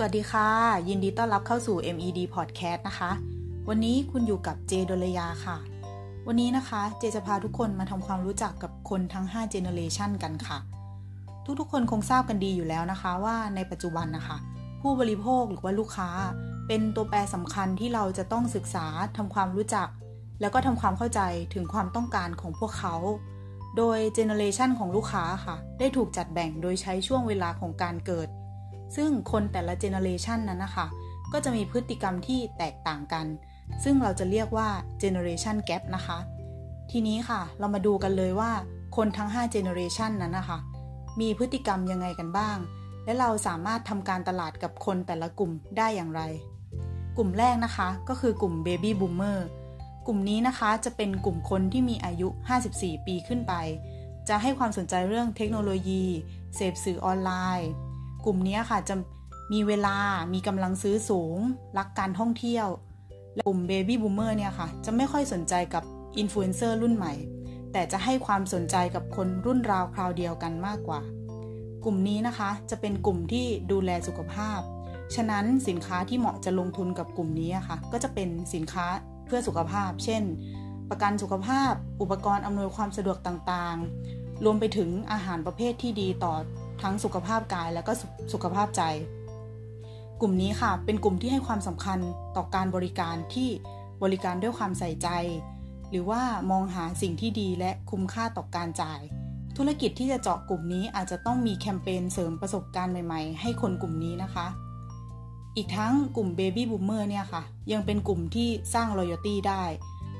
สวัสดีค่ะ ยินดีต้อนรับเข้าสู่ MED Podcast นะคะ วันนี้คุณอยู่กับเจดลยาค่ะ วันนี้นะคะเจจะพาทุกคนมาทำความรู้จักกับคนทั้ง 5 Generation กันค่ะ ทุกๆ คนคงทราบกันดีอยู่แล้วนะคะว่าในปัจจุบันนะคะ ผู้บริโภคหรือว่าลูกค้า เป็นตัวแปรสำคัญที่เราจะต้องศึกษาทำความรู้จัก แล้วก็ทำความเข้าใจถึงความต้องการของพวกเขา โดย generation ของลูกค้าค่ะ ได้ถูกจัดแบ่งโดยใช้ช่วงเวลาของการเกิด ซึ่งคนแต่ละ generation นั้นนะคะ ก็จะมีพฤติกรรมที่แตกต่างกัน ซึ่งเราจะเรียกว่าเจเนอเรชันแก p นะคะ ทีนี้ค่ะ เรามาดูกันเลยว่าคนทั้ง5 generation นั้นนะคะ มีพฤติกรรมยังไงกันบ้าง และเราสามารถทำการตลาดกับคนแต่ละกลุ่มได้อย่างไร กลุ่มแรกนะคะก็คือกลุ่ม Baby Boomer กลุ่มนี้นะคะจะเป็นกลุ่มคนที่มีอายุ 54 ปีขึ้นไป จะให้ความสนใจเรื่องเทคโนโลยี เสพสื่อออนไลน์ กลุ่มนี้ค่ะจะมีเวลามีกำลังซื้อสูง รักการท่องเที่ยวและกลุ่ม Baby Boomer เนี่ยค่ะ จะไม่ค่อยสนใจกับอินฟลูเอนเซอร์รุ่นใหม่ แต่จะให้ความสนใจกับคนรุ่นราวคราวเดียวกันมากกว่า กลุ่มนี้นะคะจะเป็นกลุ่มที่ดูแลสุขภาพ ฉะนั้นสินค้าที่เหมาะจะลงทุนกับกลุ่มนี้ค่ะ ก็จะเป็นสินค้าเพื่อสุขภาพ เช่น ประกันสุขภาพ อุปกรณ์อำนวยความสะดวกต่างๆ รวมไปถึงอาหารประเภทที่ดีต่อ ทั้งสุขภาพกายและก็สุขภาพใจ กลุ่มนี้ค่ะ เป็นกลุ่มที่ให้ความสำคัญต่อการบริการที่บริการด้วยความใส่ใจ หรือว่ามองหาสิ่งที่ดีและคุ้มค่าต่อการจ่าย ธุรกิจที่จะเจาะกลุ่มนี้อาจจะต้องมีแคมเปญเสริมประสบการณ์ใหม่ๆ ให้คนกลุ่มนี้นะคะ อีกทั้งกลุ่ม Baby Boomer เนี่ยค่ะ ยังเป็นกลุ่มที่สร้าง loyalty ได้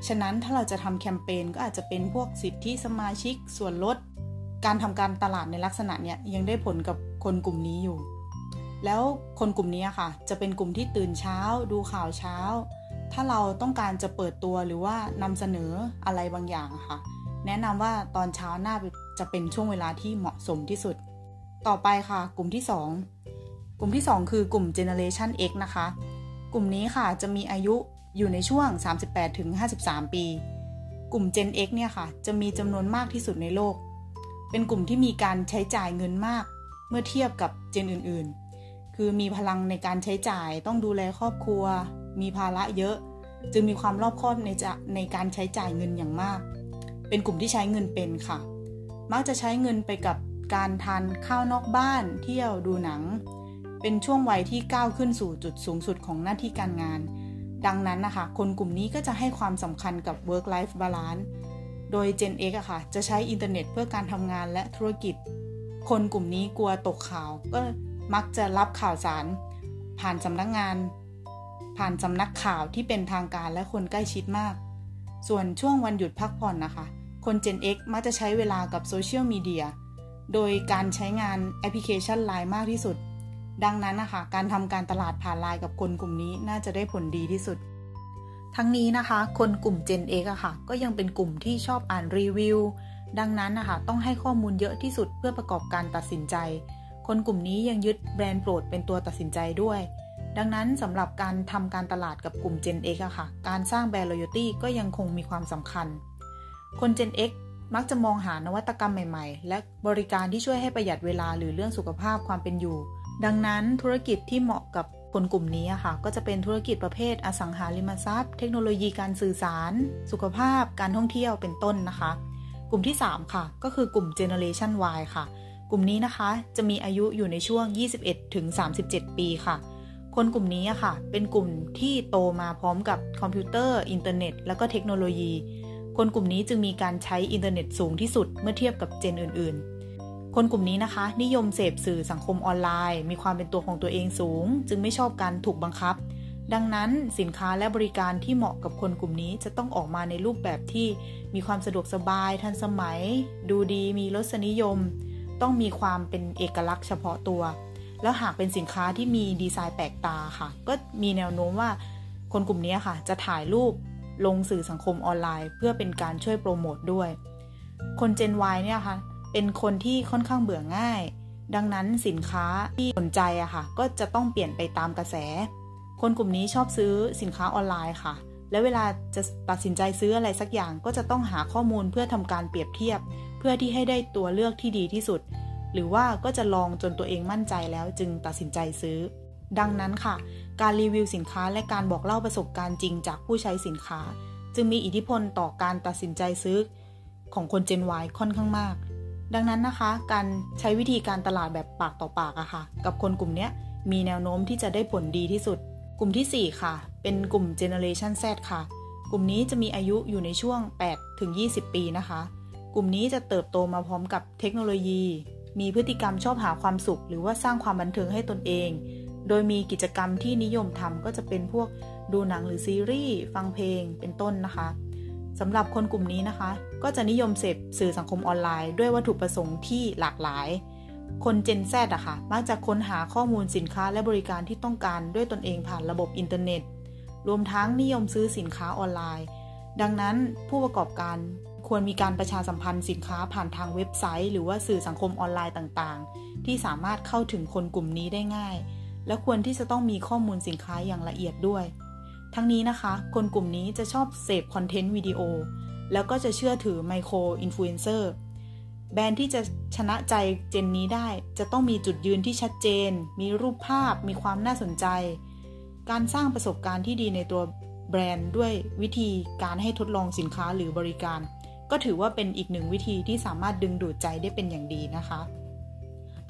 ฉะนั้นถ้าเราจะทำแคมเปญก็อาจจะเป็นพวกสิทธิสมาชิกส่วนลด การทำการตลาดในลักษณะเนี้ยยังได้ผลกับคนกลุ่มนี้อยู่ แล้วคนกลุ่มนี้ค่ะ จะเป็นกลุ่มที่ตื่นเช้า ดูข่าวเช้า ถ้าเราต้องการจะเปิดตัวหรือว่านำเสนออะไรบางอย่างค่ะ แนะนำว่าตอนเช้าน่าจะเป็นช่วงเวลาที่เหมาะสมที่สุด ต่อไปค่ะ กลุ่มที่ 2 กลุ่มที่ 2 คือกลุ่ม Generation X นะคะ กลุ่มนี้ค่ะจะมีอายุอยู่ในช่วง 38-53 ปี กลุ่ม Gen X เนี่ยค่ะ จะมีจำนวนมากที่สุดในโลก เป็นกลุ่มที่มีการใช้จ่ายเงินมาก เมื่อเทียบกับเจนอื่นๆ คือมีพลังในการใช้จ่ายต้องดูแลครอบครัว มีภาระเยอะ จึงมีความรอบคอบในจะในการใช้จ่ายเงินอย่างมาก เป็นกลุ่มที่ใช้เงินเป็นค่ะ มักจะใช้เงินไปกับการทานข้าวนอกบ้าน เที่ยวดูหนัง เป็นช่วงวัยที่ก้าวขึ้นสู่จุดสูงสุดของหน้าที่การงาน ดังนั้นนะคะ คนกลุ่มนี้ก็จะให้ความสำคัญกับ work life balance โดย Gen X อะค่ะ จะใช้อินเทอร์เน็ตเพื่อการทำงานและธุรกิจ คนกลุ่มนี้กลัวตกข่าว ก็มักจะรับข่าวสาร ผ่านสำนักงงาน ผ่านสำนักข่าวที่เป็นทางการและคนใกล้ชิดมาก ส่วนช่วงวันหยุดพักผ่อนนะคะ คน Gen X มักจะใช้เวลากับโซเชียลมีเดีย โดยการใช้งานแอปพลิเคชันไลน์มากที่สุด ดังนั้นนะคะ การทำการตลาดผ่านไลน์กับคนกลุ่มนี้น่าจะได้ผลดีที่สุด ทั้งนี้นะคะ คนกลุ่ม Gen X อะค่ะ ก็ยังเป็นกลุ่มที่ชอบอ่านรีวิว ดังนั้นนะคะ ต้องให้ข้อมูลเยอะที่สุดเพื่อประกอบการตัดสินใจ คนกลุ่มนี้ยังยึดแบรนด์โปรดเป็นตัวตัดสินใจด้วย ดังนั้นสำหรับการทำการตลาดกับกลุ่ม Gen X อะค่ะ การสร้างแบรนด์ loyalty ก็ยังคงมีความสำคัญ คน Gen X มักจะมองหานวัตกรรมใหม่ ๆ และบริการที่ช่วยให้ประหยัดเวลาหรือเรื่องสุขภาพความเป็นอยู่ ดังนั้นธุรกิจที่เหมาะกับ คนกลุ่มนี้ค่ะ ก็จะเป็นธุรกิจประเภทอสังหาริมทรัพย์ เทคโนโลยีการสื่อสาร สุขภาพ การท่องเที่ยวเป็นต้นนะคะ กลุ่มที่ 3 ค่ะ ก็คือกลุ่ม Generation Y ค่ะ กลุ่มนี้นะคะ จะมีอายุอยู่ในช่วง 21ถึง37 ปีค่ะ คนกลุ่มนี้ค่ะ เป็นกลุ่มที่โตมาพร้อมกับคอมพิวเตอร์ อินเทอร์เน็ต แล้วก็เทคโนโลยี คนกลุ่มนี้จึงมีการใช้อินเทอร์เน็ตสูงที่สุดเมื่อเทียบกับ gen อื่น ๆ คนกลุ่มนี้นะคะ นิยมเสพสื่อสังคมออนไลน์ มีความเป็นตัวของตัวเองสูง จึงไม่ชอบการถูกบังคับ ดังนั้นสินค้าและบริการที่เหมาะกับคนกลุ่มนี้จะต้องออกมาในรูปแบบที่มีความสะดวกสบาย ทันสมัย ดูดีมีรสนิยม ต้องมีความเป็นเอกลักษณ์เฉพาะตัว แล้วหากเป็นสินค้าที่มีดีไซน์แปลกตาค่ะ ก็มีแนวโน้มว่าคนกลุ่มนี้ค่ะ จะถ่ายรูปลงสื่อสังคมออนไลน์ เพื่อเป็นการช่วยโปรโมทด้วย คน Gen Y เนี่ยค่ะ เป็นคนที่ค่อนข้างเบื่อง่าย ดังนั้นสินค้าที่สนใจอะค่ะ ก็จะต้องเปลี่ยนไปตามกระแส คนกลุ่มนี้ชอบซื้อสินค้าออนไลน์ค่ะ และเวลาจะตัดสินใจซื้ออะไรสักอย่าง ก็จะต้องหาข้อมูลเพื่อทำการเปรียบเทียบ เพื่อที่ให้ได้ตัวเลือกที่ดีที่สุด หรือว่าก็จะลองจนตัวเองมั่นใจแล้วจึงตัดสินใจซื้อ ดังนั้นค่ะ การรีวิวสินค้าและการบอกเล่าประสบการณ์จริงจากผู้ใช้สินค้า จึงมีอิทธิพลต่อการตัดสินใจซื้อของคน Gen Y ค่อนข้างมาก ดังนั้นนะคะ การใช้วิธีการตลาดแบบปากต่อปากอะค่ะ กับคนกลุ่มนี้มีแนวโน้มที่จะได้ผลดีที่สุด กลุ่มที่ 4 ค่ะ เป็นกลุ่ม Generation Z ค่ะ กลุ่มนี้จะมีอายุอยู่ในช่วง 8 ถึง 20 ปีนะคะ กลุ่มนี้จะเติบโตมาพร้อมกับเทคโนโลยี มีพฤติกรรมชอบหาความสุข หรือว่าสร้างความบันเทิงให้ตนเอง โดยมีกิจกรรมที่นิยมทำก็จะเป็นพวกดูหนังหรือซีรีส์ ฟังเพลง เป็นต้นนะคะ สำหรับคนกลุ่มนี้นะคะ ก็จะนิยมเสพสื่อสังคมออนไลน์ ด้วยวัตถุประสงค์ที่หลากหลาย คน Gen Z อะค่ะมักจะค้นหาข้อมูลสินค้าและบริการที่ต้องการด้วยตนเองผ่านระบบอินเทอร์เน็ต รวมทั้งนิยมซื้อสินค้าออนไลน์ ดังนั้นผู้ประกอบการควรมีการประชาสัมพันธ์สินค้าผ่านทางเว็บไซต์ หรือว่าสื่อสังคมออนไลน์ต่างๆ ที่สามารถเข้าถึงคนกลุ่มนี้ได้ง่าย และควรที่จะต้องมีข้อมูลสินค้าอย่างละเอียดด้วย ทั้งนี้นะคะ คนกลุ่มนี้จะชอบเสพ content วิดีโอ แล้วก็จะเชื่อถือไมโครอินฟลูเอนเซอร์แบรนด์ที่จะชนะใจ gen นี้ได้ จะต้องมีจุดยืนที่ชัดเจน มีรูปภาพ มีความน่าสนใจ การสร้างประสบการณ์ที่ดีในตัวแบรนด์ด้วยวิธีการให้ทดลองสินค้าหรือบริการ ก็ถือว่าเป็นอีกหนึ่งวิธีที่สามารถดึงดูดใจได้เป็นอย่างดีนะคะ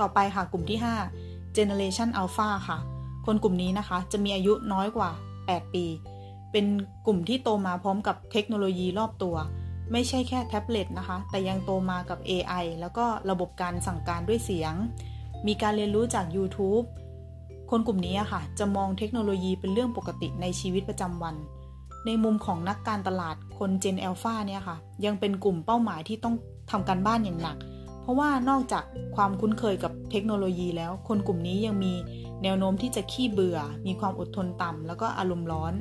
ต่อไปค่ะกลุ่มที่ 5 Generation Alpha ค่ะ คนกลุ่มนี้นะคะ จะมีอายุน้อยกว่า 8 ปี เป็นกลุ่มที่โตมาพร้อมกับเทคโนโลยีรอบตัว ไม่ใช่แค่แท็บเล็ตนะคะ แต่ยังโตมากับ AI แล้วก็ระบบการสั่งการด้วยเสียง มีการเรียนรู้จาก YouTube คนกลุ่มนี้ค่ะ จะมองเทคโนโลยีเป็นเรื่องปกติในชีวิตประจำวัน ในมุมของนักการตลาดคน Gen Alpha เนี่ยค่ะ ยังเป็นกลุ่มเป้าหมายที่ต้องทำการบ้านอย่างหนัก เพราะว่านอกจากความคุ้นเคยกับเทคโนโลยีแล้ว คนกลุ่มนี้ยังมี แนวโน้มที่จะขี้เบื่อ มีความอดทนต่ำแล้วก็อารมณ์ร้อน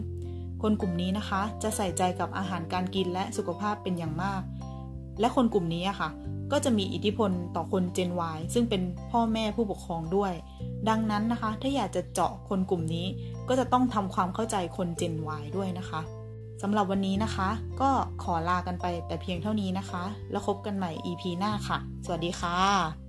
คนกลุ่มนี้นะคะ จะใส่ใจกับอาหารการกินและสุขภาพเป็นอย่างมาก และคนกลุ่มนี้อะค่ะ ก็จะมีอิทธิพลต่อคน Gen Y ซึ่งเป็นพ่อแม่ผู้ปกครองด้วย ดังนั้นนะคะ ถ้าอยากจะเจาะคนกลุ่มนี้ ก็จะต้องทำความเข้าใจคน Gen Y ด้วยนะคะสำหรับวันนี้นะคะ ก็ขอลากันไปแต่เพียงเท่านี้นะคะ แล้วพบกันใหม่ EP หน้าค่ะ สวัสดีค่ะ